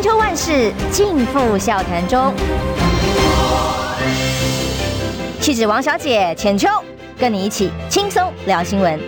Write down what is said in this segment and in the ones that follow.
千秋万世尽付笑谈中。气质王小姐浅秋，跟你一起轻松聊新闻。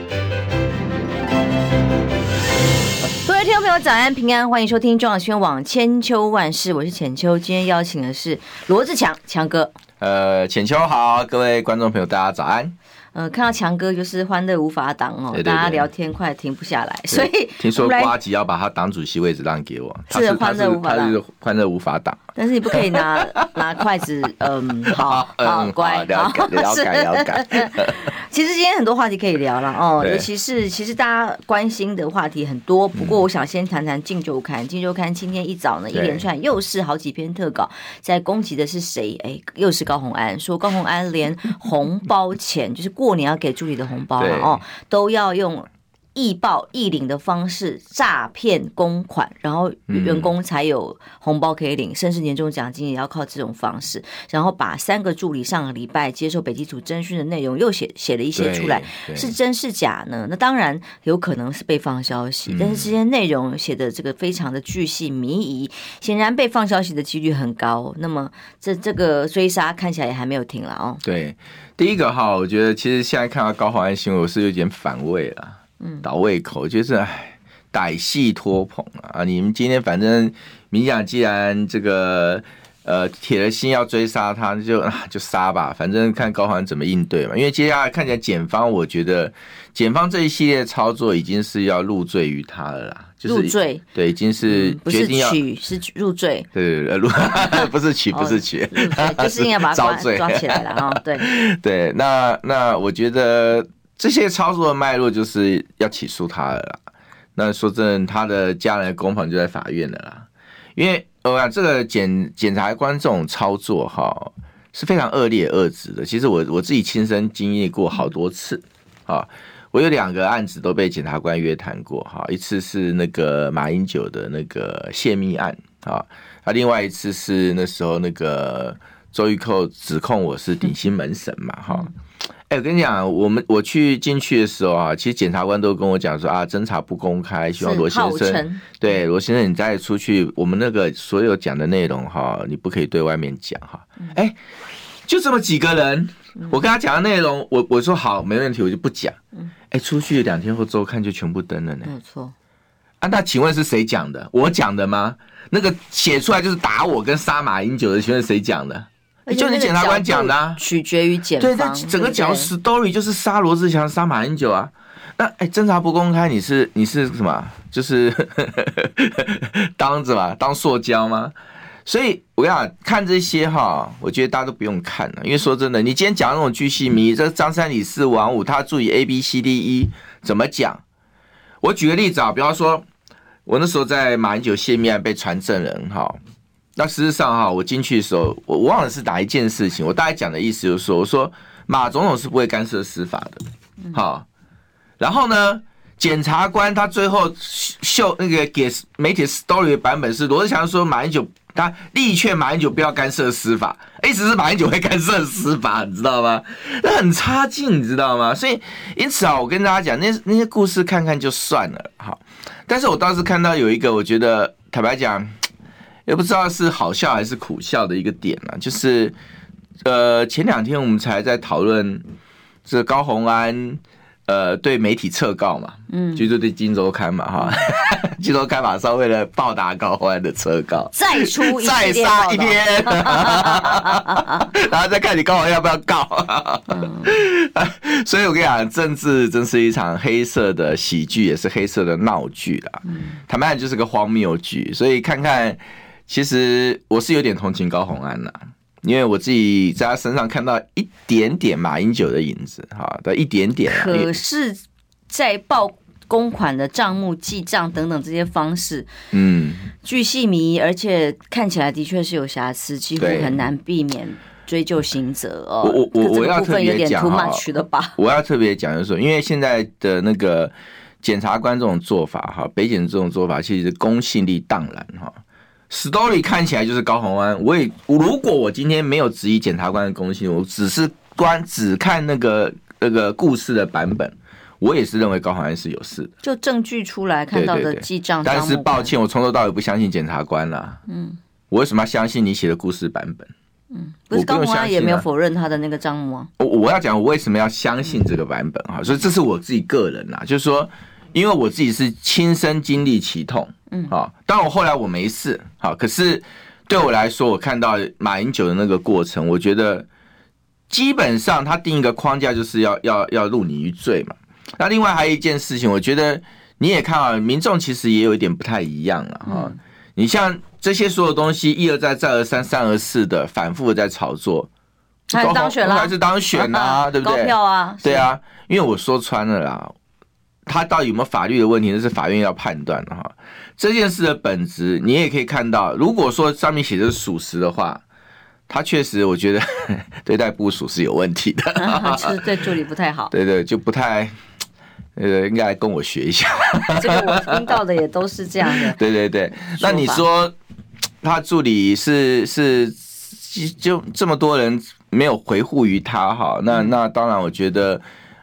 各位听众朋友，早安平安，欢迎收听中广新闻网千秋万事，我是浅秋。今天邀请的是罗志强强哥。呃，浅秋好，各位观众朋友，大家早安。呃，看到强哥就是欢乐无法挡哦，对对对，大家聊天快停不下来，所以听说瓜吉要把他党主席位置让给我，是欢乐无法挡，欢乐无法挡。但是你不可以拿 拿筷子，嗯，好，好，乖，好，了解，了解。其实今天很多话题可以聊了哦，尤其是其实大家关心的话题很多。不过我想先谈谈《镜周刊》，《镜周刊》今天一早呢，一连串又是好几篇特稿，在攻击的是谁？哎，又是高红安，说高红安连红包钱，就是过年要给助理的红包了哦，都要用。易报易领的方式诈骗公款，然后员工才有红包可以领，甚至年终奖金也要靠这种方式。然后把三个助理上个礼拜接受北基组征讯的内容又写写了一些出来，是真是假呢？那当然有可能是被放消息，但是这些内容写的这个非常的巨细靡遗，显然被放消息的几率很高。那么这这个追杀看起来也还没有停了哦。对，第一个哈，我觉得其实现在看到高华安新闻，我是有点反胃了。倒胃口就是哎，歹戏拖棚啊！你们今天反正民进既然这个呃铁了心要追杀他，就啊就杀吧，反正看高环怎么应对嘛。因为接下来看起来检方，我觉得检方这一系列操作已经是要入罪于他了啦，就是入罪，对，已经是决定要取是入罪，对对对，入不是取不是取，就是应该把他抓抓 起来了啊！对 对，那那我觉得。这些操作的脉络就是要起诉他了啦。那说真的，他的家人的攻防就在法院了啦。因为我讲这个检检察官这种操作哈是非常恶劣恶质的。其实我我自己亲身经历过好多次啊。我有两个案子都被检察官约谈过哈。一次是那个马英九的那个泄密案啊，那，另外一次是那时候那个周玉蔻指控我是顶新门神嘛哈。哎，我跟你讲，我们我去进去的时候啊，其实检察官都跟我讲说啊，侦查不公开，希望罗先生，对罗先生，你再出去，我们那个所有讲的内容哈，你不可以对外面讲哈。哎，就这么几个人，我跟他讲的内容，我我说好，没问题，我就不讲。哎，出去两天后周刊就全部登了呢。没错。啊，那请问是谁讲的？我讲的吗？那个写出来就是打我跟杀马英九的，请问谁讲的？就你检察官讲的，啊，取决于检方。对，这整个讲 story 就是杀罗志祥、杀马英九啊。那哎，侦查不公开，你是你是什么？就是 当着嘛，当塑胶吗？所以我要看这些哈，我觉得大家都不用看了，因为说真的，你今天讲那种巨细靡遗，这张三李四王五，他注意 A B C D E 怎么讲？我举个例子啊，比方说，我那时候在马英九泄密案被传证人哈。那事实上哈，我进去的时候，我忘了是哪一件事情。我大概讲的意思就是说，我说马总统是不会干涉司法的，好。然后呢，检察官他最后秀那个给媒体 story 的版本是罗志祥说马英九他力劝马英九不要干涉司法，意思是马英九会干涉司法，你知道吗？那很差劲，你知道吗？所以因此啊，我跟大家讲，那那些故事看看就算了，好。但是我倒是看到有一个，我觉得坦白讲。也不知道是好笑还是苦笑的一个点啊，就是，呃，前两天我们才在讨论这高红安，呃，对媒体撤告嘛，嗯，就是对《金周刊》嘛，哈，《金周刊》马上为了报答高虹安的撤告，再出一再杀一篇，然后再看你高虹安要不要告，所以我跟你讲，政治真是一场黑色的喜剧，也是黑色的闹剧啦，坦白讲就是个荒谬剧，所以看看。其实我是有点同情高红安呐，因为我自己在他身上看到一点点马英九的影子，哈，的一点点。可是，在报公款的账目记账等等这些方式，嗯，巨细靡遗，而且看起来的确是有瑕疵，几乎很难避免追究刑责哦。我我我要特别讲哈，我要特别讲就是说，因为现在的那个检察官这种做法哈，北检这种做法其实公信力荡然哈。Story 看起来就是高虹安，我也如果我今天没有质疑检察官的公信，我只是观只看那个那个故事的版本，我也是认为高虹安是有事的。就证据出来看到的记账，但是抱歉，我从头到尾不相信检察官啦。嗯，我为什么要相信你写的故事版本？嗯，不是高虹安也没有否认他的那个账目啊。我我要讲我为什么要相信这个版本啊？所以这是我自己个人啦，就是说，因为我自己是亲身经历其痛，嗯，好，当然我后来我没事，好，可是对我来说，我看到马英九的那个过程，我觉得基本上他定一个框架就是要要要入你于罪嘛。那另外还有一件事情，我觉得你也看啊，民众其实也有一点不太一样了哈。你像。这些所有东西一而再再而三三而四的反复的在炒作，还是当选了，还是当选啊，对不对？高票啊，对啊，因为我说穿了啦，他到底有没有法律的问题，那是法院要判断的哈。这件事的本质，你也可以看到，如果说上面写的是属实的话，他确实我觉得 对待部署是有问题的，是对助理不太好，对对，就不太。呃，应该来跟我学一下。这个我听到的也都是这样的。对对对，那你说 他助理是是就这么多人没有回复于他哈？那那当然，我觉得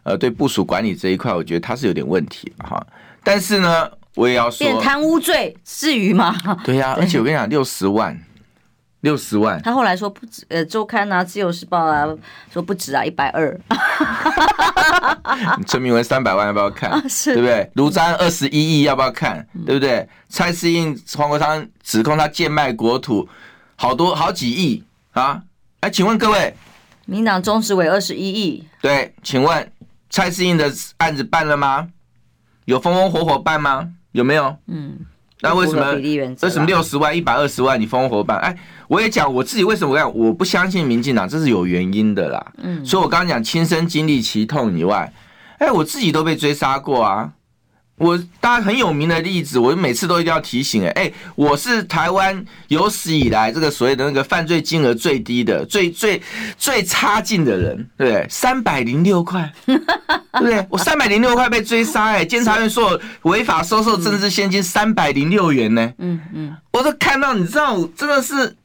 呃，对部署管理这一块，我觉得他是有点问题哈。但是呢，我也要说，变贪污罪至于吗？对呀、啊，而且我跟你讲，六十万。六十万，他后来说不止，呃，周刊啊，自由时报啊，说不止啊，一百二。陈明文三百万要不要看？是，对不对？卢詹二十一亿要不要看？对不对？蔡世应、黄国昌指控他贱卖国土，好多好几亿啊！哎，请问各位，民党中执委二十一亿，对，请问蔡适应的案子办了吗？有风风火火办吗？有没有？嗯。那为什么？为什么六十万、一百二十万你风火办？哎，我也讲我自己为什么我讲我不相信民进党，这是有原因的啦。嗯，所以我刚刚讲亲身经历其痛以外，哎，我自己都被追杀过啊。我大家很有名的例子，我每次都一定要提醒哎，我是台湾有史以来这个所谓的那个犯罪金额最低的、最最最差劲的人，对不对？三百零六块，对不对？我三百零六块被追杀，哎，监察院说违法收受政治现金三百零六元呢，嗯嗯，我都看到，你知道，真的是，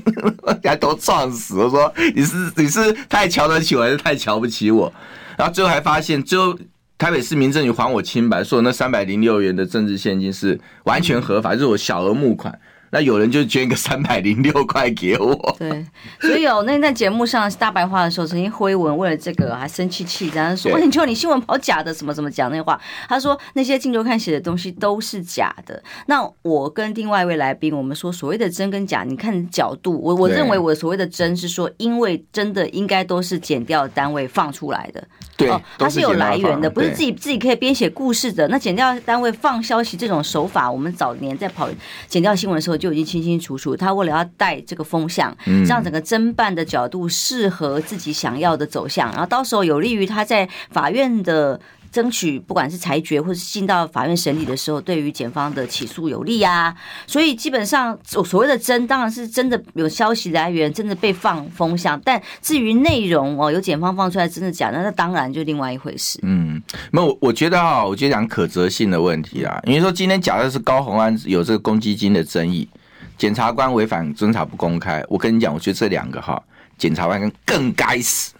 还都撞死，我说你是你是太瞧得起我，还是太瞧不起我？然后最后还发现，最后。台北市民政局还我清白，说那三百零六元的政治现金是完全合法，就是我小额募款。那有人就捐个 三百零六块给我。对，所以有那在节目上大白话的时候，曾经辉文为了这个还生气气，然后说：“你就你新闻跑假的，什么什么讲那话。”他说那些镜周刊写的东西都是假的。那我跟另外一位来宾，我们说所谓的真跟假，你看角度，我我认为我所谓的真是说，因为真的应该都是减掉单位放出来的，对，它是有来源的，不是自己自己可以编写故事的。那减掉单位放消息这种手法，我们早年在跑减掉新闻的时候。就已经清清楚楚，他为了要带这个风向，让整个侦办的角度适合自己想要的走向，然后到时候有利于他在法院的争取，不管是裁决或是进到法院审理的时候，对于检方的起诉有利啊。所以基本上，所谓的真当然是真的有消息来源，真的被放风向。但至于内容哦，有检方放出来真的假的，那当然就另外一回事。嗯，那我，我觉得啊，我觉得讲可责性的问题啊。因为说今天假设是高红安有这个公积金的争议。检察官违反侦查不公开，我跟你讲，我觉得这两个哈，检察官更该死，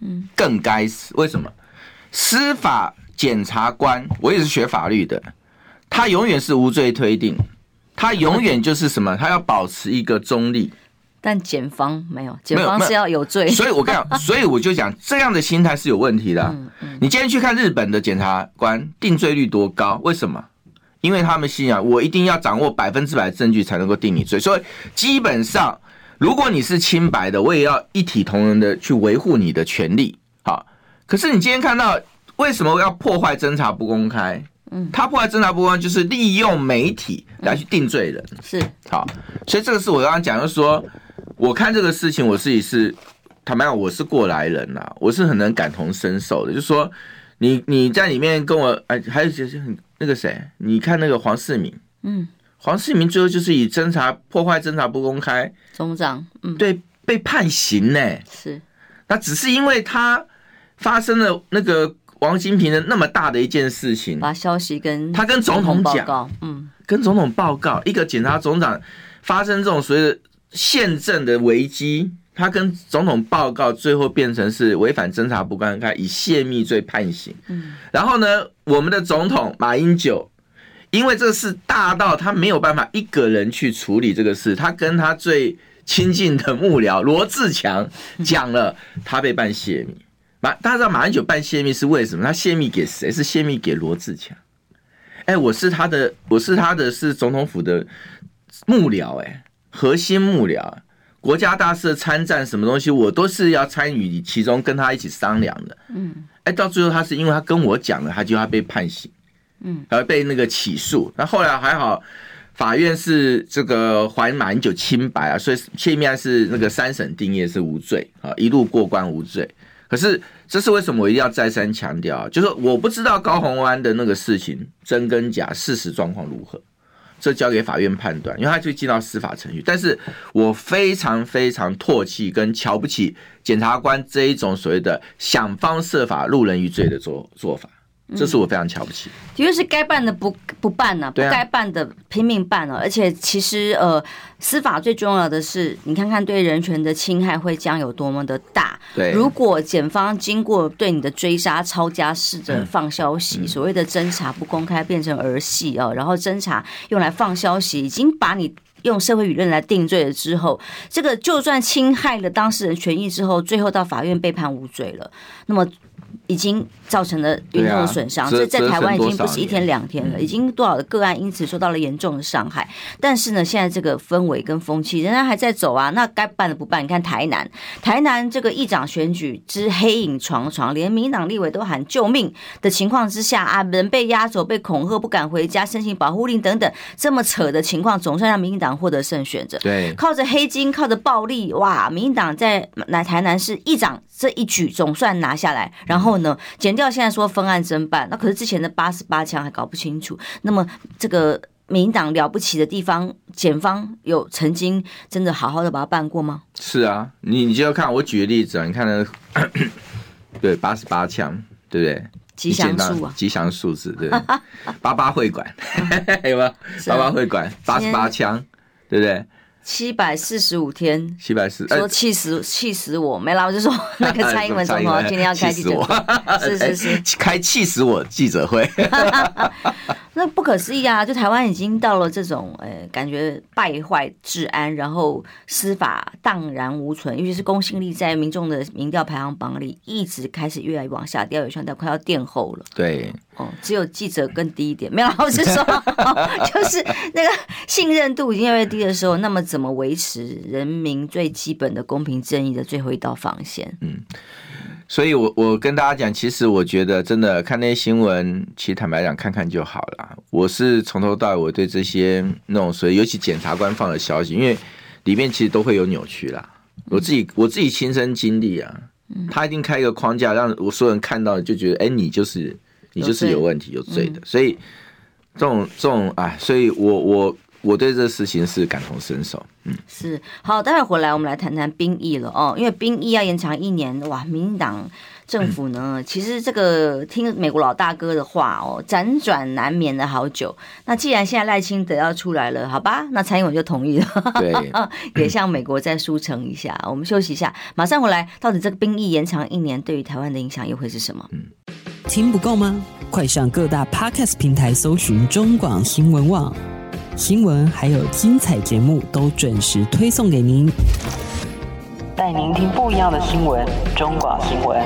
嗯，更该死。为什么？司法检察官，我也是学法律的，他永远是无罪推定，他永远就是什么？他要保持一个中立。但检方没有，检方是要有罪。所以我跟你讲，所以我就讲这样的心态是有问题的。嗯嗯，你今天去看日本的检察官定罪率多高？为什么？因为他们信仰，我一定要掌握百分之百的证据才能够定你罪，所以基本上，如果你是清白的，我也要一体同仁的去维护你的权利。好，可是你今天看到为什么要破坏侦查不公开？嗯，他破坏侦查不公开就是利用媒体来去定罪人。是好，所以这个是我刚刚讲，就是说，我看这个事情，我自己是坦白讲，我是过来人呐，我是很能感同身受的。就是说，你你在里面跟我哎，还有就是很。那个谁，你看那个黄世明，嗯，黄世明最后就是以侦查破坏侦查不公开，总长，嗯，对，被判刑呢。是，那只是因为他发生了那个王金平的那么大的一件事情，把消息跟他跟总统讲，嗯，跟总统报告，一个检察总长发生这种所谓的宪政的危机，他跟总统报告，最后变成是违反侦查不公开，以泄密罪判刑。嗯，然后呢，我们的总统马英九，因为这个事大到他没有办法一个人去处理这个事，他跟他最亲近的幕僚罗志强讲了，他被办泄密。马大家知道马英九办泄密是为什么？他泄密给谁？是泄密给罗志强。哎，我是他的，我是他的是总统府的幕僚，哎，核心幕僚。国家大事的参战什么东西，我都是要参与其中，跟他一起商量的。嗯，哎，到最后他是因为他跟我讲了，他就要被判刑，嗯，而被那个起诉。那后来还好，法院是这个还马英九清白啊，所以前面是那个三审定谳是无罪啊，一路过关无罪。可是这是为什么我一定要再三强调？就是我不知道高宏安的那个事情真跟假，事实状况如何。这交给法院判断，因为他就进到司法程序。但是我非常非常唾弃跟瞧不起检察官这一种所谓的想方设法路人于罪的做做法。这是我非常瞧不起，的确是该办的不不办呢、啊，不该办的拼命办了、啊。而且其实呃，司法最重要的是，你看看对人权的侵害会将有多么的大。对，如果检方经过对你的追杀、抄家式的放消息，所谓的侦查不公开变成儿戏哦，然后侦查用来放消息，已经把你用社会舆论来定罪了之后，这个就算侵害了当事人权益之后，最后到法院被判无罪了，那么。已经造成了严重的损伤，这在台湾已经不是一天两天了，已经多少的个案因此受到了严重的伤害。但是呢，现在这个氛围跟风气仍然还在走啊。那该办的不办，你看台南，台南这个议长选举之黑影幢幢，连民党立委都喊救命的情况之下啊，人被押走、被恐吓、不敢回家、申请保护令等等，这么扯的情况，总算让民进党获得胜选者。对，靠着黑金，靠着暴力，哇，民进党在来台南市议长这一举总算拿下来，然后呢，减掉现在说分案侦办，那可是之前的八十八枪还搞不清楚。那么这个民进党了不起的地方，检方有曾经真的好好的把它办过吗？是啊，你你就要看我举个例子啊，你看呢，对，八十八枪，对不对？吉祥数啊，吉祥数字，对，八八会馆 有吗？八八会馆，八十八枪，对不对？七百四十五天，七百四说气死气死我，没啦，我就说 那个蔡英文总统今天要开记者会，是是是，开气死我记者会。那不可思议啊！就台湾已经到了这种，呃、欸，感觉败坏治安，然后司法荡然无存，尤其是公信力在民众的民调排行榜里一直开始越来越往下掉，有像到快要垫后了。对，哦，只有记者更低一点，没有，我是说，就是那个信任度已经越来越低的时候，那么怎么维持人民最基本的公平正义的最后一道防线？嗯。所以我，我我跟大家讲，其实我觉得真的看那些新闻，其实坦白讲，看看就好了。我是从头到尾，我对这些那种，所以尤其检察官放的消息，因为里面其实都会有扭曲啦。我自己我自己亲身经历啊，他一定开一个框架，让我所有人看到就觉得，哎，你就是你就是有问题、有罪的。所以这种这种，哎，所以我我。我对这事情是感同身受，嗯，是好，待会回来我们来谈谈兵役了哦，因为兵役要延长一年，哇，民进党政府呢，其实这个听美国老大哥的话哦，辗转难眠了好久。那既然现在赖清德要出来了，好吧，那蔡英文就同意了，对，也向美国再输诚一下。我们休息一下，马上回来，到底这个兵役延长一年对于台湾的影响又会是什么？嗯，听不够吗？快上各大 Podcast 平台搜寻中广新闻网。新闻还有精彩节目都准时推送给您，带您听不一样的新闻。中广新闻，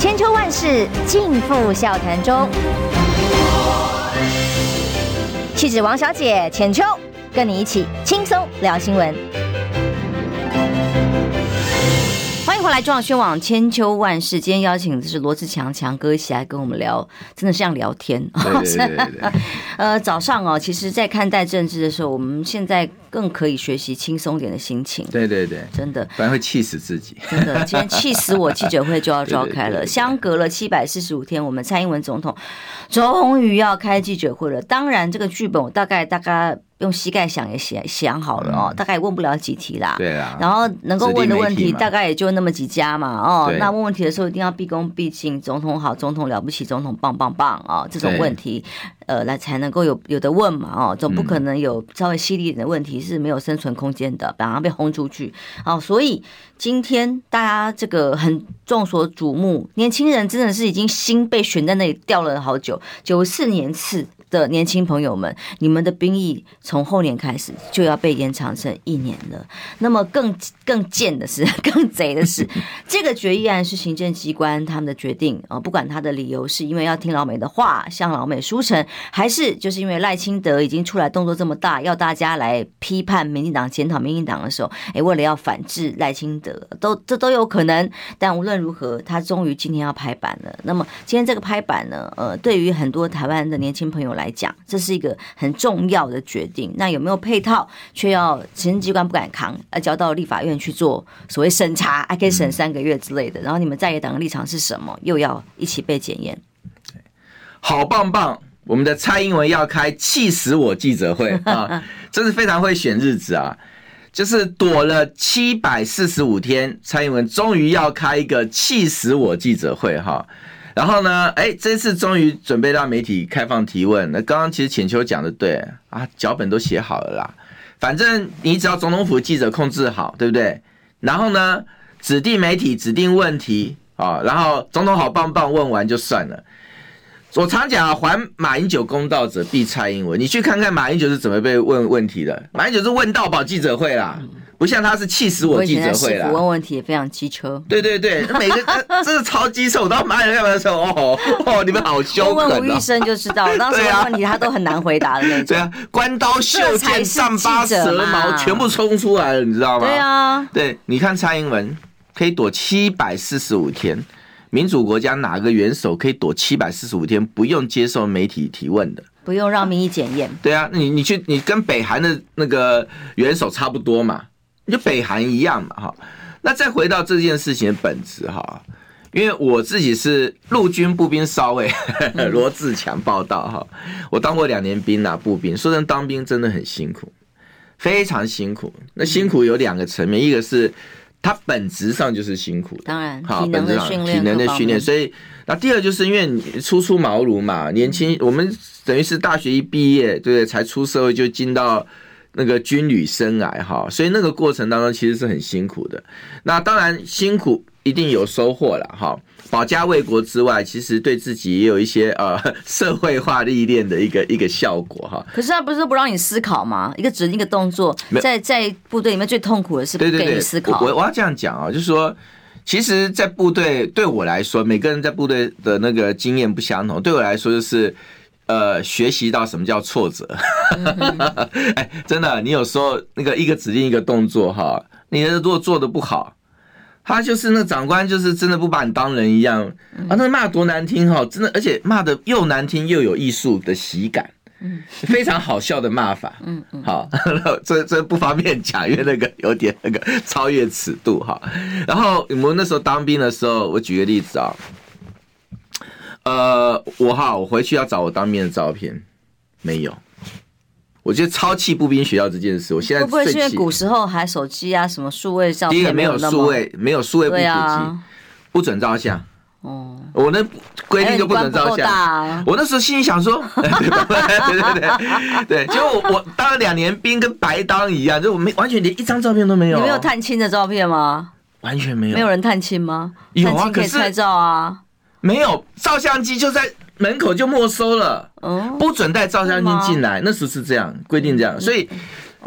千秋万世尽付笑谈中。气质王小姐浅秋，跟你一起轻松聊新闻。迎回来，中广新闻网千秋万世。今天邀请的是罗志强强哥一起来跟我们聊，真的像聊天。对对对对对 呃，早上哦，其实，在看待政治的时候，我们现在更可以学习轻松点的心情。对对对，真的，不然会气死自己。真的，今天气死我！记者会就要召开了，相隔了七百四十五天，我们蔡英文总统终于要开记者会了。当然，这个剧本我大概大概。用膝盖想也想想好了哦，大概也问不了几题啦。对啊。然后能够问的问题大概也就那么几家嘛哦。那问问题的时候一定要毕恭毕敬，总统好，总统了不起，总统棒棒棒啊，这种问题呃，来才能够有有的问嘛，哦，总不可能有稍微犀利一点的问题是没有生存空间的，马上被轰出去，哦，所以今天大家这个很众所瞩目，年轻人真的是已经心被悬在那里吊了好久，九四年次。的年轻朋友们，你们的兵役从后年开始就要被延长成一年了。那么更更贱的是，更贼的是，这个决议案是行政机关他们的决定啊，不管他的理由是因为要听老美的话，向老美书诚，还是就是因为赖清德已经出来动作这么大，要大家来批判民进党、检讨民进党的时候，哎，为了要反制赖清德，都这都有可能。但无论如何，他终于今天要拍板了。那么今天这个拍板呢，呃，对于很多台湾的年轻朋友来，来讲，这是一个很重要的决定。那有没有配套，却要行政机关不敢扛，而交到立法院去做所谓审查，还可以审三个月之类的。然后你们在野党的立场是什么？又要一起被检验。好棒棒！我们的蔡英文要开气死我记者会 啊，真是非常会选日子啊！就是躲了七百四十五天，蔡英文终于要开一个气死我记者会哈。然后呢，哎，这次终于准备让媒体开放提问。那刚刚其实浅秋讲的对啊，脚本都写好了啦。反正你只要总统府记者控制好，对不对？然后呢，指定媒体指定问题啊，然后总统好棒棒问完就算了。我常讲啊，还马英九公道者必蔡英文。你去看看马英九是怎么被问问题的？马英九是问到饱记者会啦。不像他是气死我记者会了，问问题也非常机车。对对对，每个 真的超机车。我当马人干嘛的时候，哦 哦，你们好凶狠。问吴医生就知道，当时问题他都很难回答的那种。对啊，关刀袖剑上八蛇矛全部冲出来了，你知道吗？对啊，对，你看蔡英文可以躲七百四十五天，民主国家哪个元首可以躲七百四十五天不用接受媒体提问的？不用让民意检验？对啊，你你去你跟北韩的那个元首差不多嘛。就北韩一样嘛，哈。那再回到这件事情的本质，哈，因为我自己是陆军步兵少尉 罗志强报道，哈。我当过两年兵啊，步兵。说真，当兵真的很辛苦，非常辛苦。那辛苦有两个层面，一个是它本质上就是辛苦，当然，好，本质上体能的训练。所以，那第二就是因为你初出茅庐嘛，年轻，我们等于是大学一毕业，对不对？才出社会就进到。那个军旅生涯哈，所以那个过程当中其实是很辛苦的。那当然辛苦一定有收获了哈，保家卫国之外，其实对自己也有一些呃社会化历练的一个一个效果哈。可是他不是不让你思考吗？一个指令一个动作，在在部队里面最痛苦的是不给你思考。我我要这样讲啊，就是说，其实，在部队对我来说，每个人在部队的那个经验不相同。对我来说，就是。呃，学习到什么叫挫折？哎，真的，你有时候那个一个指令一个动作哈，你的如果做的不好，他就是那长官就是真的不把你当人一样啊，那骂多难听哈，真的，而且骂的又难听又有艺术的喜感，嗯，非常好笑的骂法，嗯嗯，好，这这不方便讲，因为那个有点那个超越尺度哈。然后我们那时候当兵的时候，我举个例子啊。呃，我哈，我回去要找我当面的照片，没有。我觉得超气步兵学校这件事，我现在会不会是因为古时候还手机啊，什么数位照片？第一个没有数位，没有数位不普及，啊、不准照相。哦，我那规定就不准照相。哎、我那时候心里想说，对对对对对，结果我我当了两年兵，跟白当一样，就我没完全连一张照片都没有。你没有探亲的照片吗？完全没有。没有人探亲吗？有啊，可以拍照啊。没有照相机就在门口就没收了，不准带照相机进来。那时候是这样规定，这样，所以。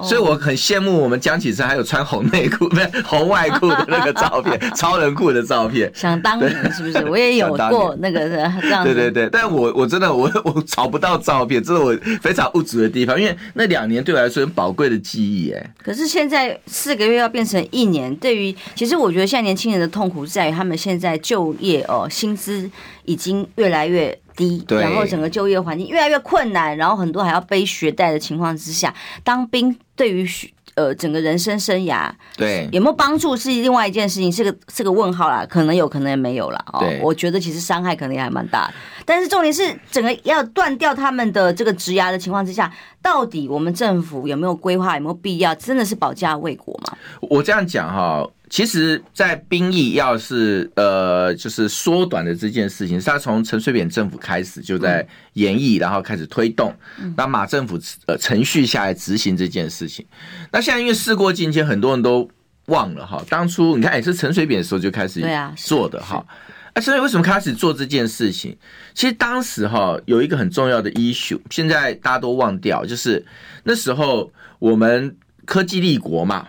所以我很羡慕我们江启臣还有穿红内裤、不是红外裤的那个照片，超人裤的照片。想当年是不是？我也有过那个这样。对对对，但我我真的我我找不到照片，这是我非常不足的地方。因为那两年对我来说很宝贵的记忆哎。可是现在四个月要变成一年，对于其实我觉得现在年轻人的痛苦在于他们现在就业哦，薪资已经越来越。低，然后整个就业环境越来越困难，然后很多还要背学贷的情况之下，当兵对于呃整个人生生涯对有没有帮助是另外一件事情，是个是个问号啦，可能有可能也没有啦。哦，我觉得其实伤害可能也还蛮大的。但是重点是整个要断掉他们的这个职涯的情况之下，到底我们政府有没有规划，有没有必要真的是保家卫国吗？我这样讲哈，其实，在兵役要是呃，就是缩短的这件事情，是他从陈水扁政府开始就在研议，然后开始推动，那马政府呃程序下来执行这件事情。那现在因为事过境迁，很多人都忘了哈，当初你看也是陈水扁的时候就开始做的哈。那所以为什么开始做这件事情？其实当时哈有一个很重要的 issue，现在大家都忘掉，就是那时候我们科技立国嘛。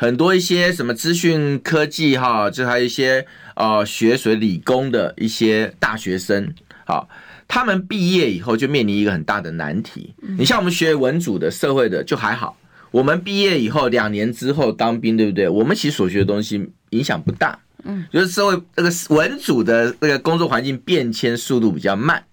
很多一些什么资讯科技哈，就还有一些呃学水理工的一些大学生，好，他们毕业以后就面临一个很大的难题。你像我们学文组的、社会的就还好，我们毕业以后两年之后当兵，对不对？我们其实所学的东西影响不大，嗯，就是社会那个文组的那个工作环境变迁速度比较慢。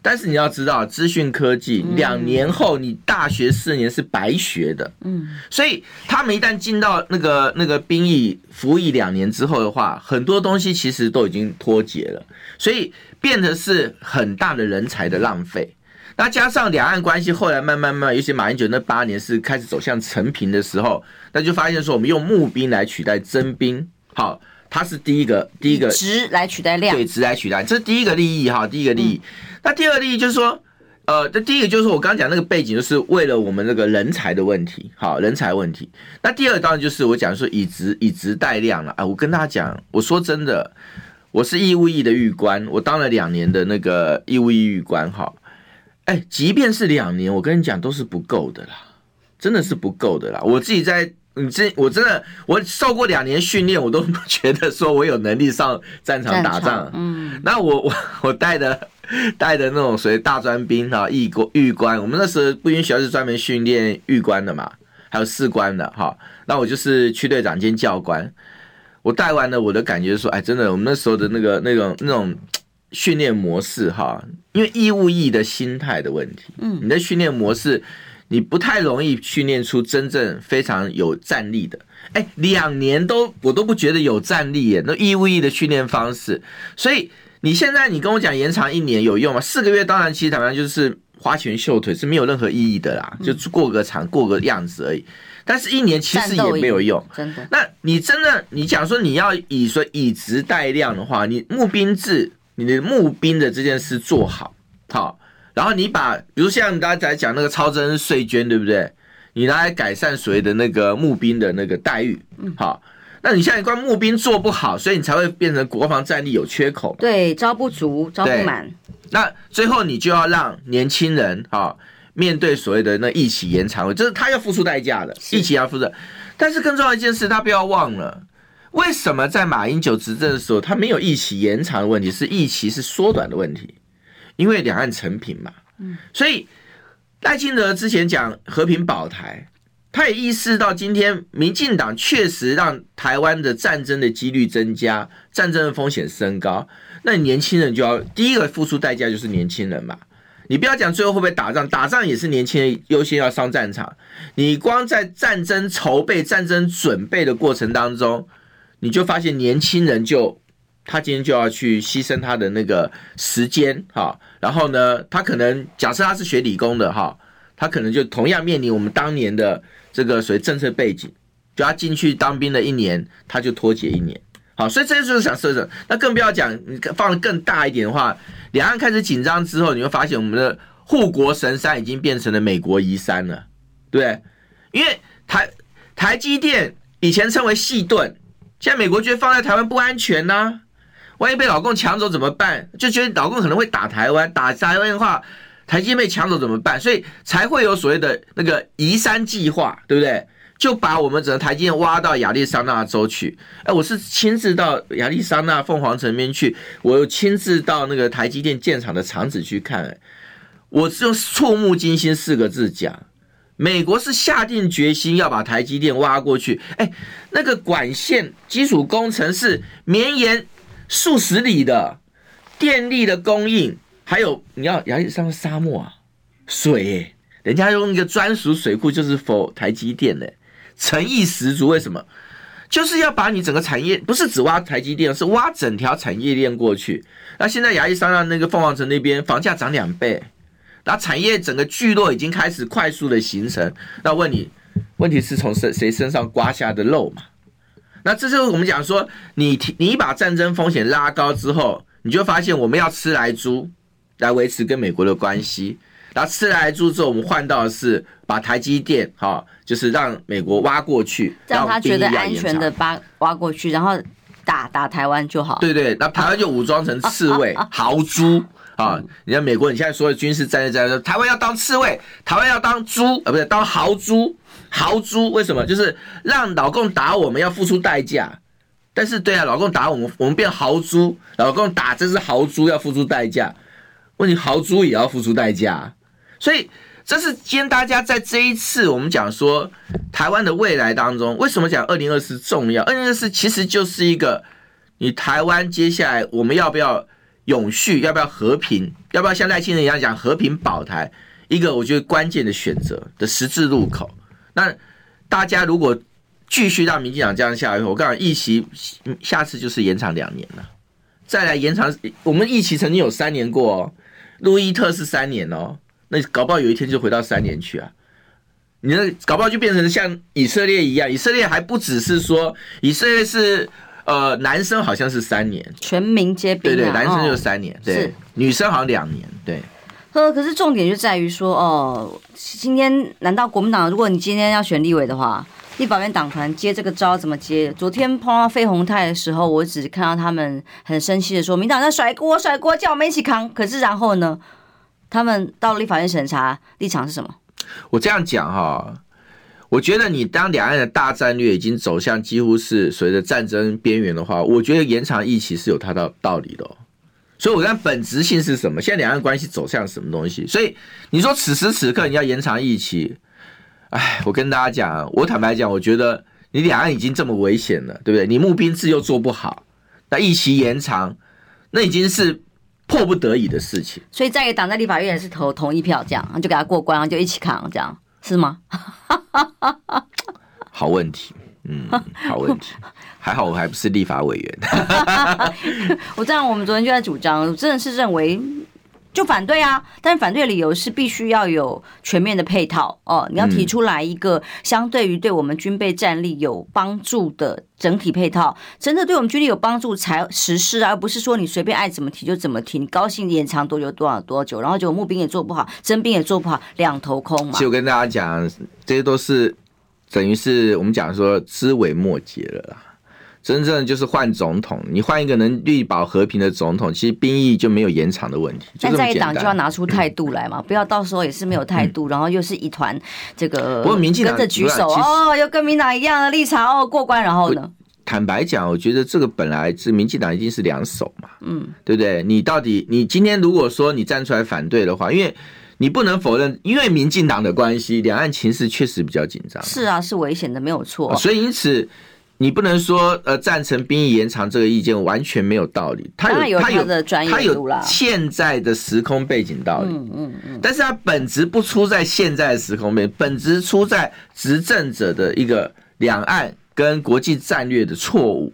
但是你要知道，资讯科技两年后，你大学四年是白学的。嗯，所以他们一旦进到那个那个兵役服役两年之后的话，很多东西其实都已经脱节了，所以变得是很大的人才的浪费。那加上两岸关系后来慢慢慢，尤其马英九那八年是开始走向成平的时候，那就发现说我们用募兵来取代征兵，好，它是第一个第一个值来取代量，对，值来取代，这是第一个利益哈，第一个利益。那第二个利益就是说，呃，这第一个就是说我刚刚讲那个背景，就是为了我们那个人才的问题，好，人才问题。那第二个当然就是我讲说以值以值代量了啊！我跟大家讲，我说真的，我是义务役的狱官，我当了两年的那个义务役狱官，哈，哎，即便是两年，我跟你讲都是不够的啦，真的是不够的啦。我自己在。你这我真的我受过两年训练，我都不 觉得说我有能力上战场打仗。嗯，那我我我带的带的那种所谓大专兵哈，义官狱官，我们那时候步兵学校是专门训练狱官的嘛，还有士官的哈。那我就是区队长兼教官，我带完了，我的感觉说，哎，真的，我们那时候的那个那种那种训练模式哈，因为义务役的心态的问题，嗯，你的训练模式。你不太容易训练出真正非常有战力的，哎，两年都我都不觉得有战力耶，那义务役的训练方式，所以你现在你跟我讲延长一年有用吗？四个月当然其实坦白就是花拳绣腿是没有任何意义的啦，就过个场过个样子而已。但是一年其实也没有用，真的。那你真的你讲说你要以说以质代量的话，你募兵制，你的募兵的这件事做好，好。然后你把，比如像大家在讲那个超征税捐，对不对？你拿来改善所谓的那个募兵的那个待遇，好，那你现在关募兵做不好，所以你才会变成国防战力有缺口，对，招不足，招不满。那最后你就要让年轻人哈面对所谓的那役期延长，就是他要付出代价的，役期要付出。但是更重要一件事，他不要忘了，为什么在马英九执政的时候，他没有役期延长的问题，是役期是缩短的问题。因为两岸成平嘛，嗯所以赖清德之前讲和平保台，他也意识到今天民进党确实让台湾的战争的几率增加，战争的风险升高。那年轻人就要第一个付出代价，就是年轻人嘛。你不要讲最后会不会打仗，打仗也是年轻人优先要上战场。你光在战争筹备、战争准备的过程当中，你就发现年轻人就。他今天就要去牺牲他的那个时间，哈，然后呢，他可能假设他是学理工的，哈，他可能就同样面临我们当年的这个所谓政策背景，就要进去当兵的一年，他就脱节一年，好，所以这就是想设置。那更不要讲，你放得更大一点的话，两岸开始紧张之后，你会发现我们的护国神山已经变成了美国移山了，对，因为台台积电以前称为矽盾，现在美国觉得放在台湾不安全呢、万一被老共抢走怎么办？就觉得老共可能会打台湾，打台湾的话，台积电被抢走怎么办？所以才会有所谓的那个移山计划，对不对？就把我们整个台积电挖到亚利桑那州去。哎，我是亲自到亚利桑那凤凰城边去，我又亲自到那个台积电建厂的厂址去看。哎，我是用触目惊心四个字讲，美国是下定决心要把台积电挖过去。哎，那个管线基础工程是绵延。数十里的电力的供应，还有你要亚利桑那沙漠啊，水、人家用一个专属水库，就是 for 台积电的、诚意十足。为什么？就是要把你整个产业，不是只挖台积电，是挖整条产业链过去。那现在亚利桑那那个凤凰城那边房价涨两倍，那产业整个聚落已经开始快速的形成。那问你，问题是从谁谁身上刮下的肉嘛？那这就是我们讲说，你你把战争风险拉高之后，你就发现我们要吃来猪来维持跟美国的关系。然后吃来猪之后，我们换到的是把台积电哈，就是让美国挖过去，让他觉得安全的挖挖过去，然后打打台湾就好。对对，那台湾就武装成刺猬、豪猪啊！你看美国，你现在说的军事战略在说，台湾要当刺猬，台湾要当猪啊，不是当豪猪，豪猪为什么？就是让老共打我们要付出代价。但是对啊，老共打我们，我们变豪猪，老共打这只豪猪要付出代价。问题豪猪也要付出代价。所以，这是今天大家在这一次我们讲说台湾的未来当中，为什么讲二零二四重要？二零二四其实就是一个你台湾接下来我们要不要永续，要不要和平，要不要像赖清德一样讲和平保台，一个我觉得关键的选择的十字路口。那大家如果继续让民进党这样下去，我告诉你，议席下次就是延长两年了，再来延长，我们议席曾经有三年过哦，路易特是三年哦。那搞不好有一天就回到三年去啊！你那搞不好就变成像以色列一样，以色列还不只是说以色列是呃男生好像是三年，全民皆兵，啊，对对，男生就三年，哦、对，是女生好像两年，对。呵，可是重点就在于说，哦，今天难道国民党如果你今天要选立委的话，立法院党团接这个招怎么接？昨天碰到费鸿泰的时候，我只看到他们很生气的说，民党在甩锅甩锅，叫我们一起扛。可是然后呢？他们到立法院审查立场是什么？我这样讲哈，我觉得你当两岸的大战略已经走向几乎是随着战争边缘的话，我觉得延长议期是有它的道理的。所以，我看本质性是什么？现在两岸关系走向什么东西？所以你说此时此刻你要延长疫期，哎，我跟大家讲，我坦白讲，我觉得你两岸已经这么危险了，对不对？你募兵制又做不好，那疫期延长，那已经是。迫不得已的事情，所以在党在立法院也是投同一票，这样就给他过关，然后就一起扛，这样是吗？好问题，嗯，好问题，还好我还不是立法委员。我这样，我们昨天就在主张，真的是认为。就反对啊，但是反对的理由是必须要有全面的配套哦，你要提出来一个相对于对我们军备战力有帮助的整体配套，真的对我们军力有帮助才实施，而不是说你随便爱怎么提就怎么提，你高兴延长多久多少多久，然后就募兵也做不好，征兵也做不好，两头空嘛。其实我跟大家讲，这些都是等于是我们讲说枝微末节了啦。真正就是换总统，你换一个能力保和平的总统，其实兵役就没有延长的问题。但在一党就要拿出态度来嘛，嗯、不要到时候也是没有态度，嗯、然后又是一团这个。不过民进党跟着举手哦，又跟民党一样的立场哦，过关，然后呢？坦白讲，我觉得这个本来是民进党一定是两手嘛，嗯，对不对？你到底你今天如果说你站出来反对的话，因为你不能否认，因为民进党的关系，两岸情势确实比较紧张。是啊，是危险的，没有错。所以因此。你不能说呃赞成兵役延长这个意见完全没有道理，他有他有他有现在的时空背景道理，嗯嗯嗯，但是他本质不出在现在的时空背景，本质出在执政者的一个两岸跟国际战略的错误，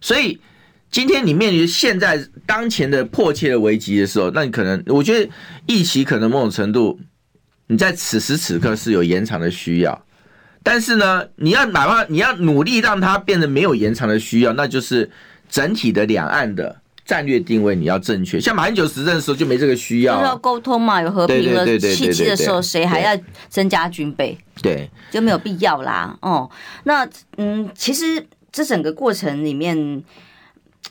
所以今天你面临现在当前的迫切的危机的时候，那你可能我觉得疫情可能某种程度你在此时此刻是有延长的需要。但是呢，你要哪怕你要努力让它变得没有延长的需要，那就是整体的两岸的战略定位你要正确。像马英九执政的时候就没这个需要，就是要沟通嘛，有和平的契机的时候，谁还要增加军备？对，就没有必要啦。哦，那嗯，其实这整个过程里面。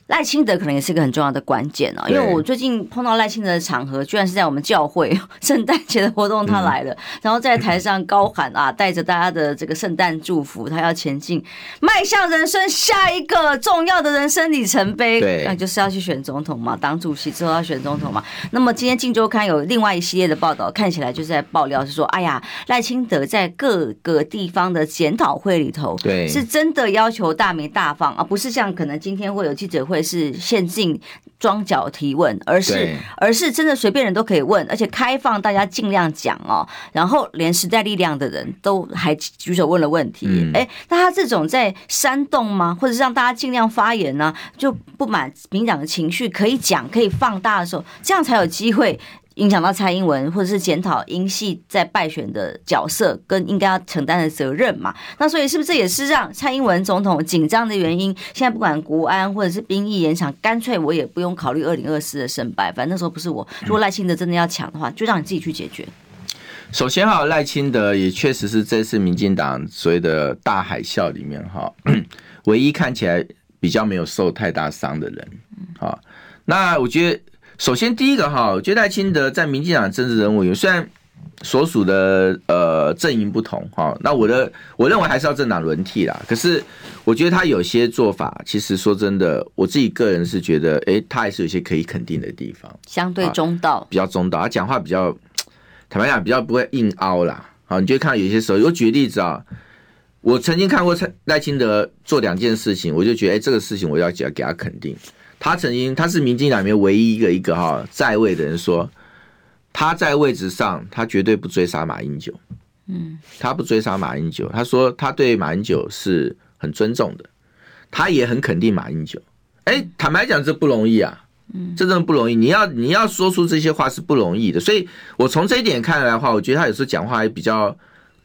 赖清德可能也是一个很重要的关键哦，因为我最近碰到赖清德的场合，居然是在我们教会圣诞节的活动，他来了，然后在台上高喊啊，带着大家的这个圣诞祝福，他要前进，迈向人生下一个重要的人生里程碑，对，那就是要去选总统嘛，当主席之后要选总统嘛。那么今天《镜周刊》有另外一系列的报道，看起来就是在爆料，是说，哎呀，赖清德在各个地方的检讨会里头，对，是真的要求大明大放啊，不是像可能今天会有记者会。是限定装脚提问，而是而是真的随便人都可以问，而且开放大家尽量讲哦。然后连时代力量的人都还举手问了问题。哎、嗯，那他这种在煽动吗？或者是让大家尽量发言呢、啊？就不满民党的情绪可以讲可以放大的时候，这样才有机会影响到蔡英文，或者是检讨英系在败选的角色跟应该要承担的责任嘛？那所以是不是这也是让蔡英文总统紧张的原因？现在不管国安或者是兵役延长，干脆我也不用考虑二零二四的胜败，反正那时候不是我。如果赖清德真的要抢的话，就让你自己去解决。首先哈，赖清德也确实是这次民进党所谓的大海啸里面哈，唯一看起来比较没有受太大伤的人。好，那我觉得。首先，第一个哈，我觉得赖清德在民进党政治人物，虽然所属的呃阵营不同哈，那我的我认为还是要政党轮替啦。可是，我觉得他有些做法，其实说真的，我自己个人是觉得，哎，他还是有些可以肯定的地方，相对中道，比较中道。他讲话比较坦白讲，比较不会硬凹啦。好，你就会看到有些时候，我举例子啊，我曾经看过赖赖清德做两件事情，我就觉得，哎，这个事情我要给他给他肯定。他曾经，他是民进党里面唯一一个一个哈在位的人说，他在位置上，他绝对不追杀马英九。嗯，他不追杀马英九，他说他对马英九是很尊重的，他也很肯定马英九。哎，坦白讲，这不容易啊，嗯，这真的不容易。你要你要说出这些话是不容易的，所以我从这一点看来的话，我觉得他有时候讲话也比较。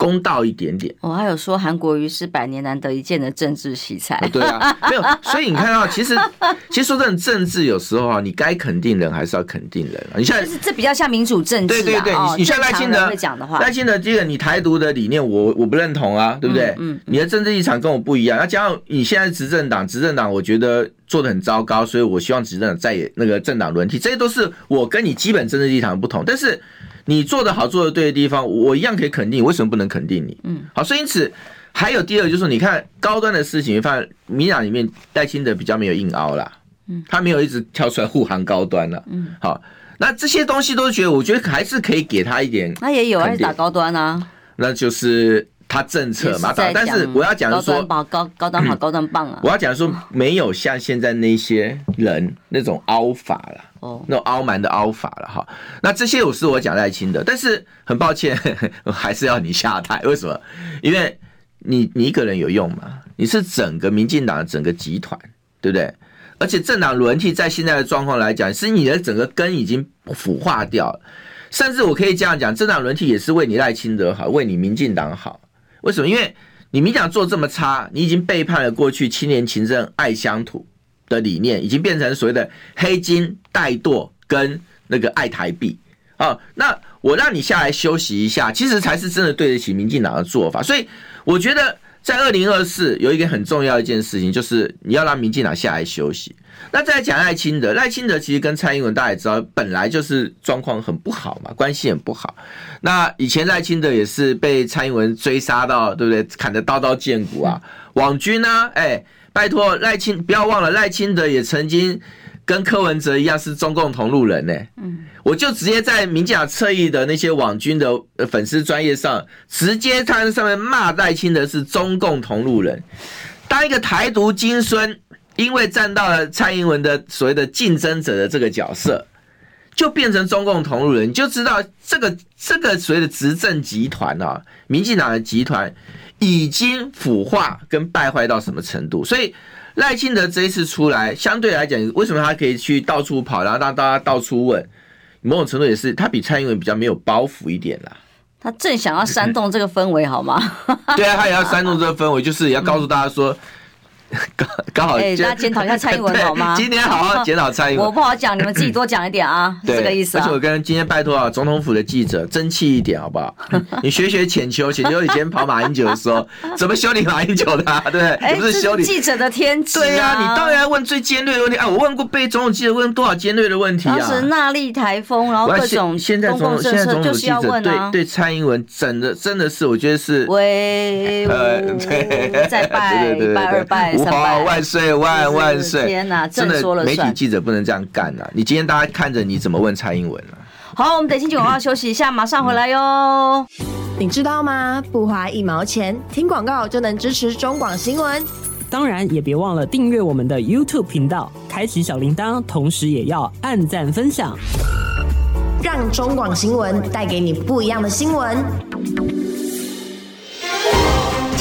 公道一点点，我、哦、还有说韩国瑜是百年难得一见的政治奇才。对啊，没有，所以你看到其实其实说这种政治有时候啊，你该肯定人还是要肯定人啊。你现在是这比较像民主政治、啊，对对对，哦、你像赖清德会讲的话，赖清德这个你台独的理念我，我我不认同啊，对不对？嗯，嗯你的政治立场跟我不一样。那加上你现在执政党，执政党我觉得做的很糟糕，所以我希望执政党再那个政党轮替，这些都是我跟你基本政治立场不同，但是。你做的好，做的对的地方，我一样可以肯定。为什么不能肯定你？嗯，好，所以因此还有第二个，就是你看高端的事情，你发现民进党里面戴清德比较没有硬凹啦，嗯，他没有一直跳出来护航高端了，嗯，好，那这些东西都觉得，我觉得还是可以给他一点。那也有还是打高端啊？那就是。他政策嘛，但是我要讲的说，高高高端好，高端棒啊！我要讲说，没有像现在那些人那种凹法了，哦，那种凹蛮的凹法了哈。那这些我是我讲赖清德，但是很抱歉，还是要你下台。为什么？因为你你一个人有用吗？你是整个民进党的整个集团，对不对？而且政党轮替在现在的状况来讲，是你的整个根已经腐化掉了。甚至我可以这样讲，政党轮替也是为你赖清德好，为你民进党好。为什么？因为你民进党做这么差，你已经背叛了过去青年勤政爱乡土的理念，已经变成所谓的黑金怠惰跟那个爱台币啊。那我让你下来休息一下，其实才是真的对得起民进党的做法。所以我觉得在二零二四有一个很重要一件事情，就是你要让民进党下来休息。那再讲赖清德，赖清德其实跟蔡英文大家也知道，本来就是状况很不好嘛，关系很不好。那以前赖清德也是被蔡英文追杀到，对不对？砍得刀刀见骨啊，网军呢、啊？哎、拜托赖清，不要忘了赖清德也曾经跟柯文哲一样是中共同路人呢、欸。嗯，我就直接在民进党侧翼的那些网军的粉丝专业上，直接他在上面骂赖清德是中共同路人，当一个台独金孙。因为站到了蔡英文的所谓的竞争者的这个角色，就变成中共同路人，你就知道这个这个所谓的执政集团啊，民进党的集团已经腐化跟败坏到什么程度？所以赖清德这一次出来，相对来讲，为什么他可以去到处跑，然后让大家到处问？某种程度也是他比蔡英文比较没有包袱一点啦。他正想要煽动这个氛围，好吗？对啊，他也要煽动这个氛围，就是也要告诉大家说。刚刚好，哎，大家检讨一下蔡英文 好吗？今天好好检讨蔡英文。我不好讲，你们自己多讲一点啊，这个意思。而且我跟今天拜托啊，总统府的记者争气一点好不好？你学学浅秋，浅秋以前跑马英九的时候，怎么修理马英九的？对不对？不是修理记者的天职。对呀，你当然要问最尖锐的问题。啊，我问过被总统记者问多少尖锐的问题啊？当时纳莉台风，然后各种现在总统现在总统记者对对蔡英文整的真的是，我觉得是威武，再拜一拜二拜三拜万岁。万万岁！天哪，真的，媒体记者不能这样干呐！你今天大家看着你怎么问蔡英文啊？好，我们等一下广告休息一下，马上回来哟。你知道吗？不花一毛钱，听广告就能支持中广新闻。当然，也别忘了订阅我们的 YouTube 频道，开启小铃铛，同时也要按赞分享，让中广新闻带给你不一样的新闻。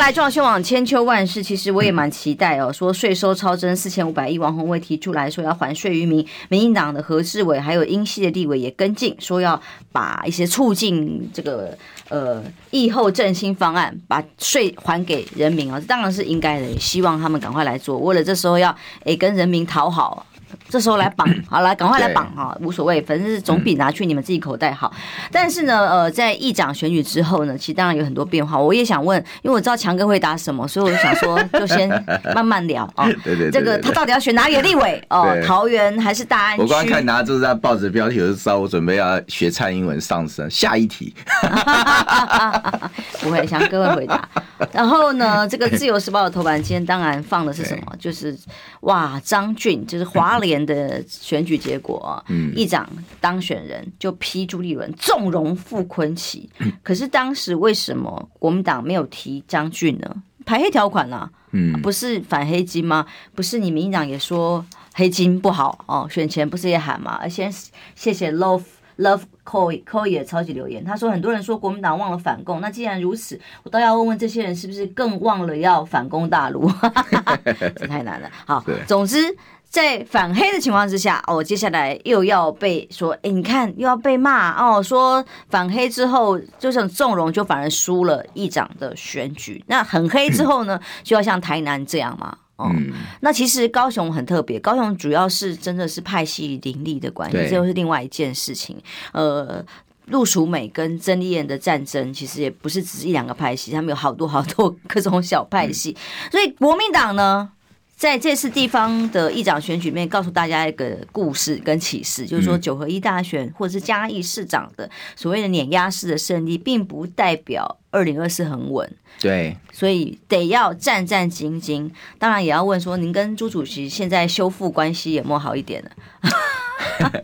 来中广新闻网千秋万世，其实我也蛮期待哦。说税收超征四千五百亿，王鸿薇提出来说要还税于民，民进党的何志伟还有英系的立委也跟进，说要把一些促进这个呃疫后振兴方案，把税还给人民啊，这当然是应该的，希望他们赶快来做，为了这时候要诶跟人民讨好。这时候来绑，好来赶快来绑哈，无所谓，反正是总比拿去你们自己口袋好。但是呢，呃，在议长选举之后呢，其实当然有很多变化。我也想问，因为我知道强哥会答什么，所以我就想说，就先慢慢聊啊。对对，这个他到底要选哪里的立委哦？桃园还是大安区？我刚刚看拿就是在报纸标题，我就知道我准备要学蔡英文上身。下一题，不会，强哥会回答。然后呢，这个自由时报的头版今天当然放的是什么？就是哇，张俊就是华联的选举结果，嗯议长当选人就批朱立伦纵容傅昆萁。可是当时为什么国民党没有提张俊呢？排黑条款啊，嗯，不是反黑金吗？不是你民进党也说黑金不好哦，选前不是也喊吗？而先谢谢 Love。Love Koi Koi 也超级留言，他说很多人说国民党忘了反共，那既然如此，我倒要问问这些人是不是更忘了要反攻大陆？这太难了。好，总之在反黑的情况之下，哦，接下来又要被说，哎，你看又要被骂哦，说反黑之后就像纵容，就反而输了议长的选举。那很黑之后呢，就要像台南这样嘛？嗯，那其实高雄很特别，高雄主要是真的是派系林立的关系，这又是另外一件事情。呃，陆淑美跟曾丽燕的战争，其实也不是只是一两个派系，他们有好多好多 各种小派系。所以国民党呢，在这次地方的议长选举面，告诉大家一个故事跟启示，就是说九合一大选或者是嘉义市长的所谓的碾压式的胜利，并不代表二零二四很稳。对，所以得要战战兢兢。当然也要问说，您跟朱主席现在修复关系有没有好一点呢？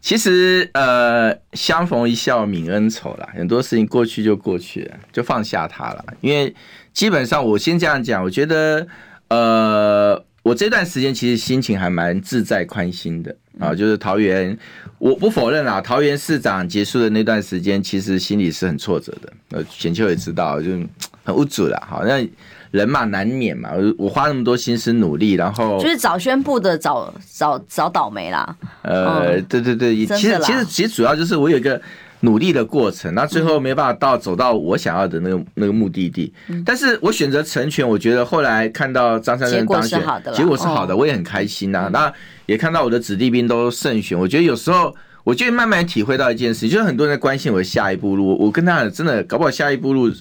其实呃，相逢一笑泯恩仇啦，很多事情过去就过去了，就放下它了。因为基本上，我先这样讲，我觉得呃，我这段时间其实心情还蛮自在宽心的啊，就是桃园。我不否认啊，桃园市长结束的那段时间，其实心里是很挫折的。呃，浅秋也知道，就很无助了。好，那人嘛难免嘛。我花那么多心思努力，然后就是早宣布的早早早倒霉啦。呃，对对对，其实其实其实主要就是我有一个努力的过程，那最后没办法到走到我想要的那个那个目的地。但是我选择成全，我觉得后来看到张善政当选，结果是好的，我也很开心呐。那也看到我的子弟兵都胜选，我觉得有时候，我就慢慢体会到一件事，就是很多人在关心我的下一步路。我跟他真的搞不好下一步路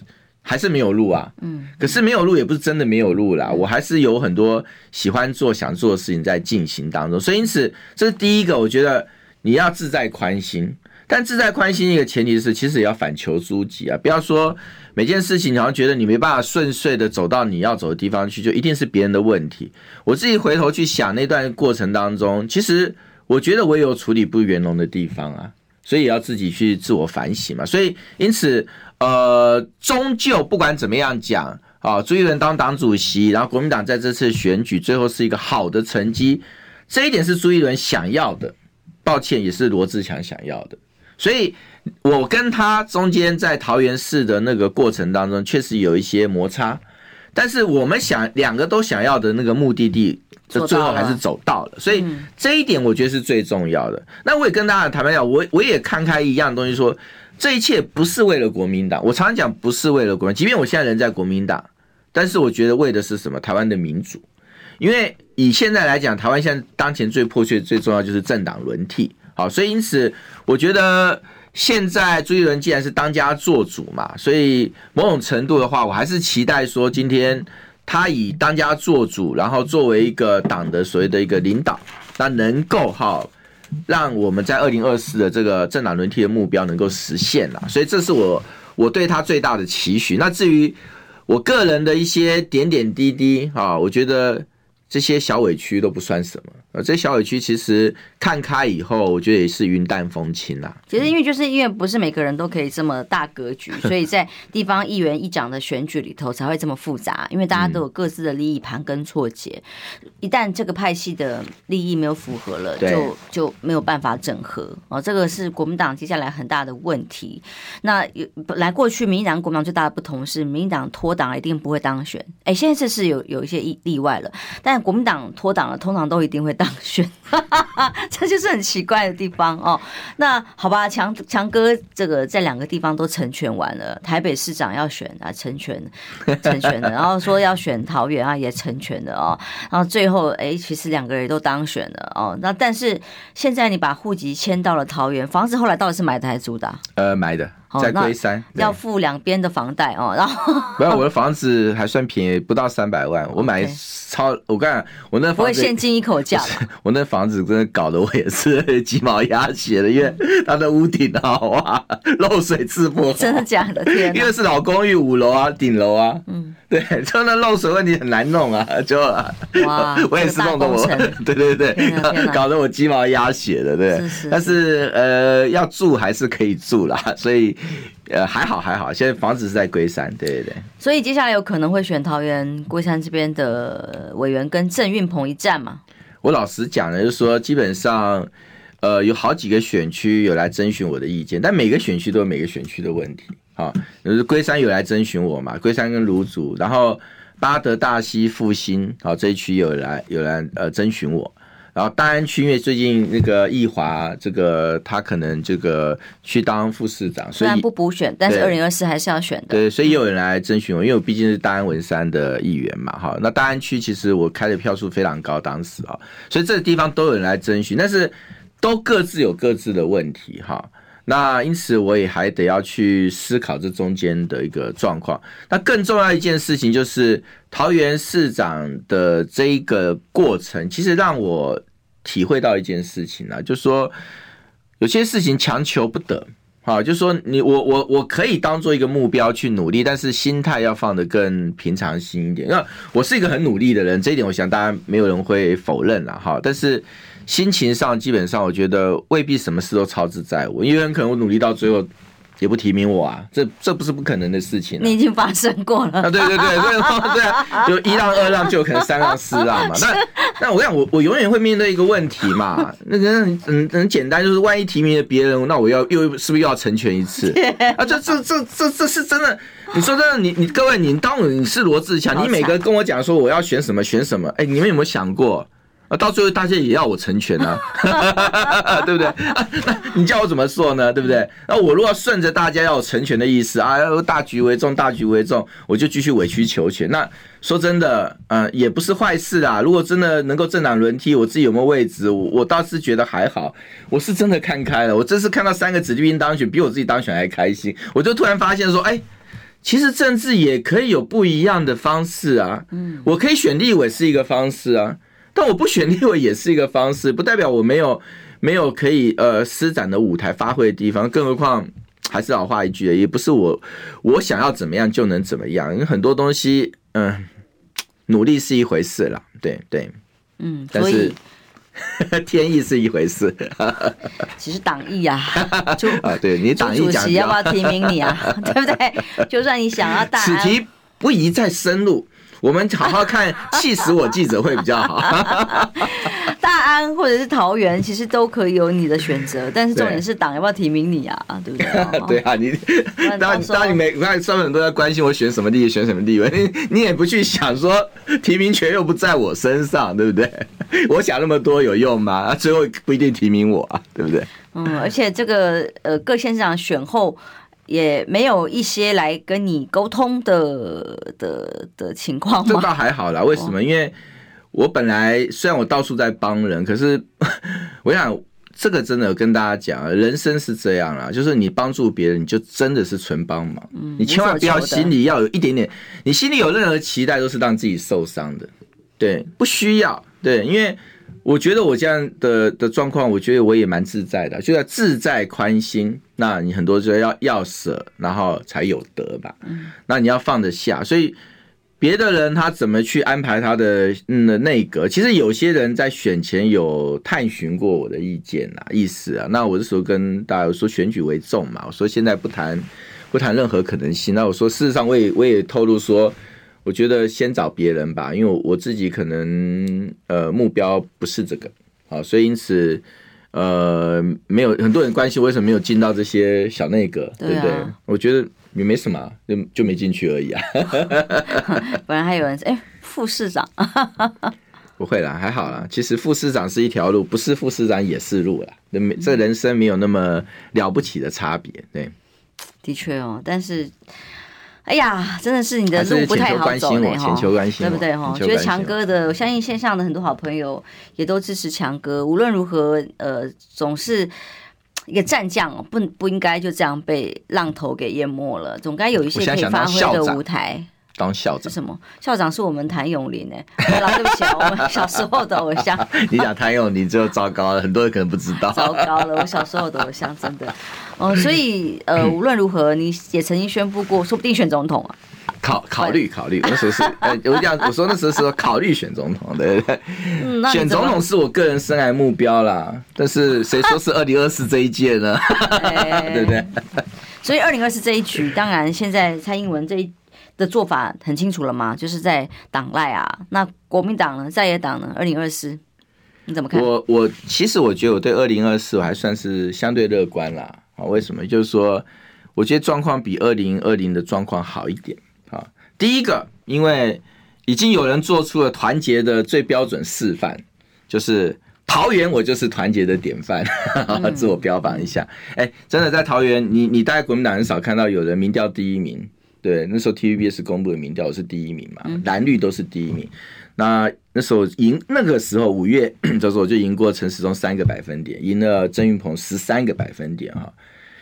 还是没有路啊。嗯，可是没有路也不是真的没有路啦，我还是有很多喜欢做、想做的事情在进行当中。所以因此，这是第一个，我觉得你要自在宽心。但自在宽心一个前提是，其实也要反求诸己啊，不要说每件事情你好像觉得你没办法顺遂的走到你要走的地方去，就一定是别人的问题。我自己回头去想那段过程当中，其实我觉得我也有处理不圆融的地方啊，所以也要自己去自我反省嘛。所以因此，呃，终究不管怎么样讲啊，朱一伦当党主席，然后国民党在这次选举最后是一个好的成绩，这一点是朱一伦想要的，抱歉，也是罗志强想要的。所以，我跟他中间在桃园市的那个过程当中，确实有一些摩擦，但是我们想两个都想要的那个目的地，就最后还是走到了。所以这一点我觉得是最重要的。那我也跟大家坦白讲，我我也看开一样东西，说这一切不是为了国民党。我常常讲不是为了国民，即便我现在人在国民党，但是我觉得为的是什么？台湾的民主。因为以现在来讲，台湾现在当前最迫切、最重要就是政党轮替。好，所以因此，我觉得现在朱立伦既然是当家做主嘛，所以某种程度的话，我还是期待说，今天他以当家做主，然后作为一个党的所谓的一个领导，那能够哈，让我们在二零二四的这个政党轮替的目标能够实现了。所以这是我我对他最大的期许。那至于我个人的一些点点滴滴啊，我觉得。这些小委屈都不算什么，呃，这小委屈其实看开以后，我觉得也是云淡风轻啦。其实因为就是因为不是每个人都可以这么大格局，所以在地方议员议长的选举里头才会这么复杂，因为大家都有各自的利益盘根错节，一旦这个派系的利益没有符合了，就就没有办法整合哦。这个是国民党接下来很大的问题。那有本来过去民进党国民党最大的不同是，民进党脱党一定不会当选。哎，现在这是有有一些例例外了，但国民党脱党了，通常都一定会当选，这就是很奇怪的地方哦。那好吧，强强哥这个在两个地方都成全完了，台北市长要选啊，成全 成全了，然后说要选桃园啊，也成全了哦。然后最后哎，其实两个人都当选了哦。那但是现在你把户籍迁到了桃园，房子后来到底是买的还是租的啊？呃，买的。在龟山要付两边的房贷哦，然后没有，我的房子还算便宜，不到三百万，我买超，我看我那房子不会现金一口价，我那房子真的搞得我也是鸡毛鸭血的，因为它的屋顶好啊，漏水治不好，真的假的？天，因为是老公寓五楼啊，顶楼啊，嗯，对，就那漏水问题很难弄啊，就哇，我也是弄得我，对对对，搞得我鸡毛鸭血的，对，但是呃，要住还是可以住啦，所以。呃，还好还好，现在房子是在龟山，对对对。所以接下来有可能会选桃园龟山这边的委员跟郑运鹏一战嘛？我老实讲呢，就是说基本上，呃，有好几个选区有来征询我的意见，但每个选区都有每个选区的问题啊。就是龟山有来征询我嘛，龟山跟芦竹，然后巴德、大溪、复兴，好这一区有来有来呃征询我。然后大安区因为最近那个易华，这个他可能这个去当副市长，虽然不补选，但是二零二四还是要选的。对，所以也有人来征询我，因为我毕竟是大安文山的议员嘛，哈。那大安区其实我开的票数非常高，当时啊，所以这个地方都有人来征询，但是都各自有各自的问题，哈。那因此我也还得要去思考这中间的一个状况。那更重要一件事情就是桃园市长的这一个过程，其实让我。体会到一件事情啊，就是说有些事情强求不得，啊，就是说你我我我可以当做一个目标去努力，但是心态要放得更平常心一点。那我是一个很努力的人，这一点我想大家没有人会否认了哈。但是心情上，基本上我觉得未必什么事都操之在我，因为很可能我努力到最后。也不提名我啊，这这不是不可能的事情。你已经发生过了啊！对对对，所以说对啊，就一浪二浪就有可能三浪四浪嘛。那那我讲，我我永远会面对一个问题嘛。那个很很很简单，就是万一提名了别人，那我要又是不是又要成全一次啊？这这这这这是真的。你说真的，你你各位，你当你是罗志强，你每个跟我讲说我要选什么选什么，哎，你们有没有想过？啊，到最后大家也要我成全啊，对不对？啊，那你叫我怎么做呢？对不对？那我如果顺着大家要我成全的意思啊，要大局为重，大局为重，我就继续委曲求全。那说真的，呃，也不是坏事啊。如果真的能够政党轮替，我自己有没有位置？我我倒是觉得还好。我是真的看开了。我这次看到三个子弟兵当选，比我自己当选还开心。我就突然发现说，哎，其实政治也可以有不一样的方式啊。嗯，我可以选立委是一个方式啊。但我不选立委也是一个方式，不代表我没有没有可以呃施展的舞台发挥的地方。更何况还是老话一句，也不是我我想要怎么样就能怎么样。因为很多东西，嗯、呃，努力是一回事啦，对对，嗯，但是 天意是一回事。其实党意啊，就 啊，对你党意讲，主席要不要提名你啊？对不对？就算你想要大，此题不宜再深入。我们好好看，气死我记者会比较好。大安或者是桃园，其实都可以有你的选择，但是重点是党要不要提名你啊？对不对？对啊，你当当你每看上面都在关心我选什么地，选什么地位，你你也不去想说提名权又不在我身上，对不对？我想那么多有用吗？最后不一定提名我啊，对不对？嗯，而且这个呃，各县市长选后。也没有一些来跟你沟通的的的情况吗？这倒还好啦，为什么？因为我本来虽然我到处在帮人，可是 我想这个真的跟大家讲，人生是这样啦，就是你帮助别人，你就真的是纯帮忙。嗯，你千万不要心里要有一点点，你心里有任何期待都是让自己受伤的。对，不需要。对，因为。我觉得我这样的的状况，我觉得我也蛮自在的，就要自在宽心。那你很多时候要要舍，然后才有得吧。嗯，那你要放得下，所以别的人他怎么去安排他的嗯内阁？其实有些人在选前有探寻过我的意见啊，意思啊。那我这时候跟大家说选举为重嘛，我说现在不谈不谈任何可能性。那我说事实上我也我也透露说，我觉得先找别人吧，因为我自己可能呃目标不是这个啊，所以因此呃没有很多人关心为什么没有进到这些小内阁，对不对？我觉得。也没什么，就就没进去而已啊。不然还有人说，哎，副市长，不会啦，还好啦。其实副市长是一条路，不是副市长也是路啦。这人生没有那么了不起的差别。对，的确哦。但是，哎呀，真的是你的路不太好走呢，全球关心，对不对？哈，觉得强哥的，我相信线上的很多好朋友也都支持强哥。无论如何，呃，总是。一个战将哦，不不应该就这样被浪头给淹没了，总该有一些可以发挥的舞台。当校长是什么？校长是我们谭咏麟哎，对不起啊，我们小时候的偶像。你讲谭咏麟就糟糕了，很多人可能不知道。糟糕了，我小时候的偶像真的哦，所以呃，无论如何，你也曾经宣布过，说不定选总统啊。考考虑考虑，那时候是 呃，我讲我说那时候是说考虑选总统，对不对？嗯，选总统是我个人生涯目标啦，但是谁说是二零二四这一届呢？对不对？所以二零二四这一局，当然现在蔡英文这一的做法很清楚了吗？就是在党赖啊，那国民党呢，在野党呢，二零二四你怎么看？我我其实我觉得我对二零二四我还算是相对乐观啦。啊，为什么？就是说，我觉得状况比二零二零的状况好一点啊。第一个，因为已经有人做出了团结的最标准示范，就是桃园，我就是团结的典范，嗯、自我标榜一下。哎，真的在桃园，你你大概国民党很少看到有人民调第一名，对，那时候 TVBS 公布的民调是第一名嘛，蓝绿都是第一名。那那时候赢，那个时候五月这时候我就赢过陈时中三个百分点，赢了曾运鹏十三个百分点哈。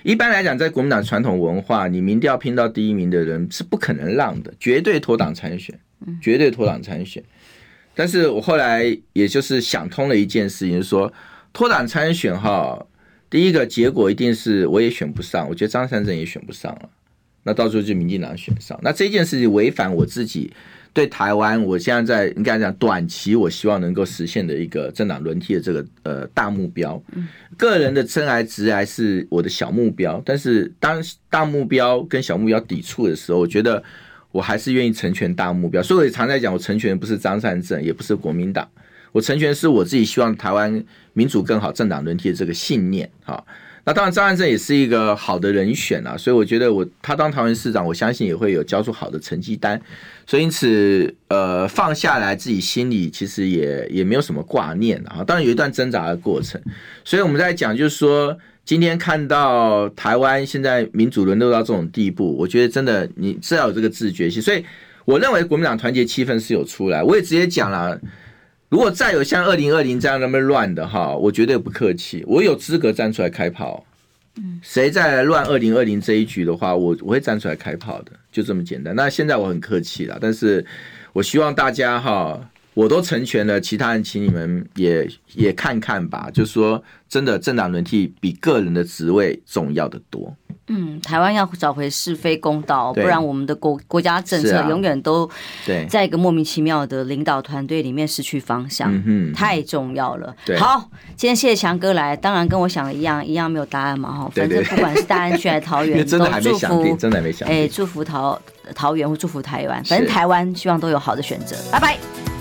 一般来讲，在国民党传统文化，你民调拼到第一名的人是不可能让的，绝对脱党参选，绝对脱党参选。但是我后来也就是想通了一件事情，就是说脱党参选哈，第一个结果一定是我也选不上，我觉得张善政也选不上了，那到时候就民进党选上，那这件事情违反我自己。对台湾，我现在在应该讲短期，我希望能够实现的一个政党轮替的这个呃大目标。个人的真癌直癌是我的小目标，但是当大目标跟小目标抵触的时候，我觉得我还是愿意成全大目标。所以我也常在讲，我成全的不是张善政，也不是国民党，我成全是我自己希望台湾民主更好、政党轮替的这个信念。哈。那当然，张善政也是一个好的人选啊，所以我觉得我他当桃园市长，我相信也会有交出好的成绩单。所以因此，呃，放下来自己心里其实也也没有什么挂念啊。当然有一段挣扎的过程。所以我们在讲，就是说今天看到台湾现在民主沦落到这种地步，我觉得真的你是要有这个自觉性。所以我认为国民党团结气氛是有出来。我也直接讲了。如果再有像二零二零这样那么乱的哈，我绝对不客气，我有资格站出来开炮。嗯，谁再来乱二零二零这一局的话，我我会站出来开炮的，就这么简单。那现在我很客气了，但是我希望大家哈，我都成全了，其他人请你们也也看看吧。就是说，真的政党轮替比个人的职位重要的多。嗯，台湾要找回是非公道，不然我们的国国家政策永远都在一个莫名其妙的领导团队里面失去方向，嗯、太重要了。好，今天谢谢强哥来，当然跟我想的一样，一样没有答案嘛哈。反正不管是大安区还是桃园，真的还没想定，真的还没想定。哎，祝福桃桃园或祝福台湾，反正台湾希望都有好的选择。拜拜。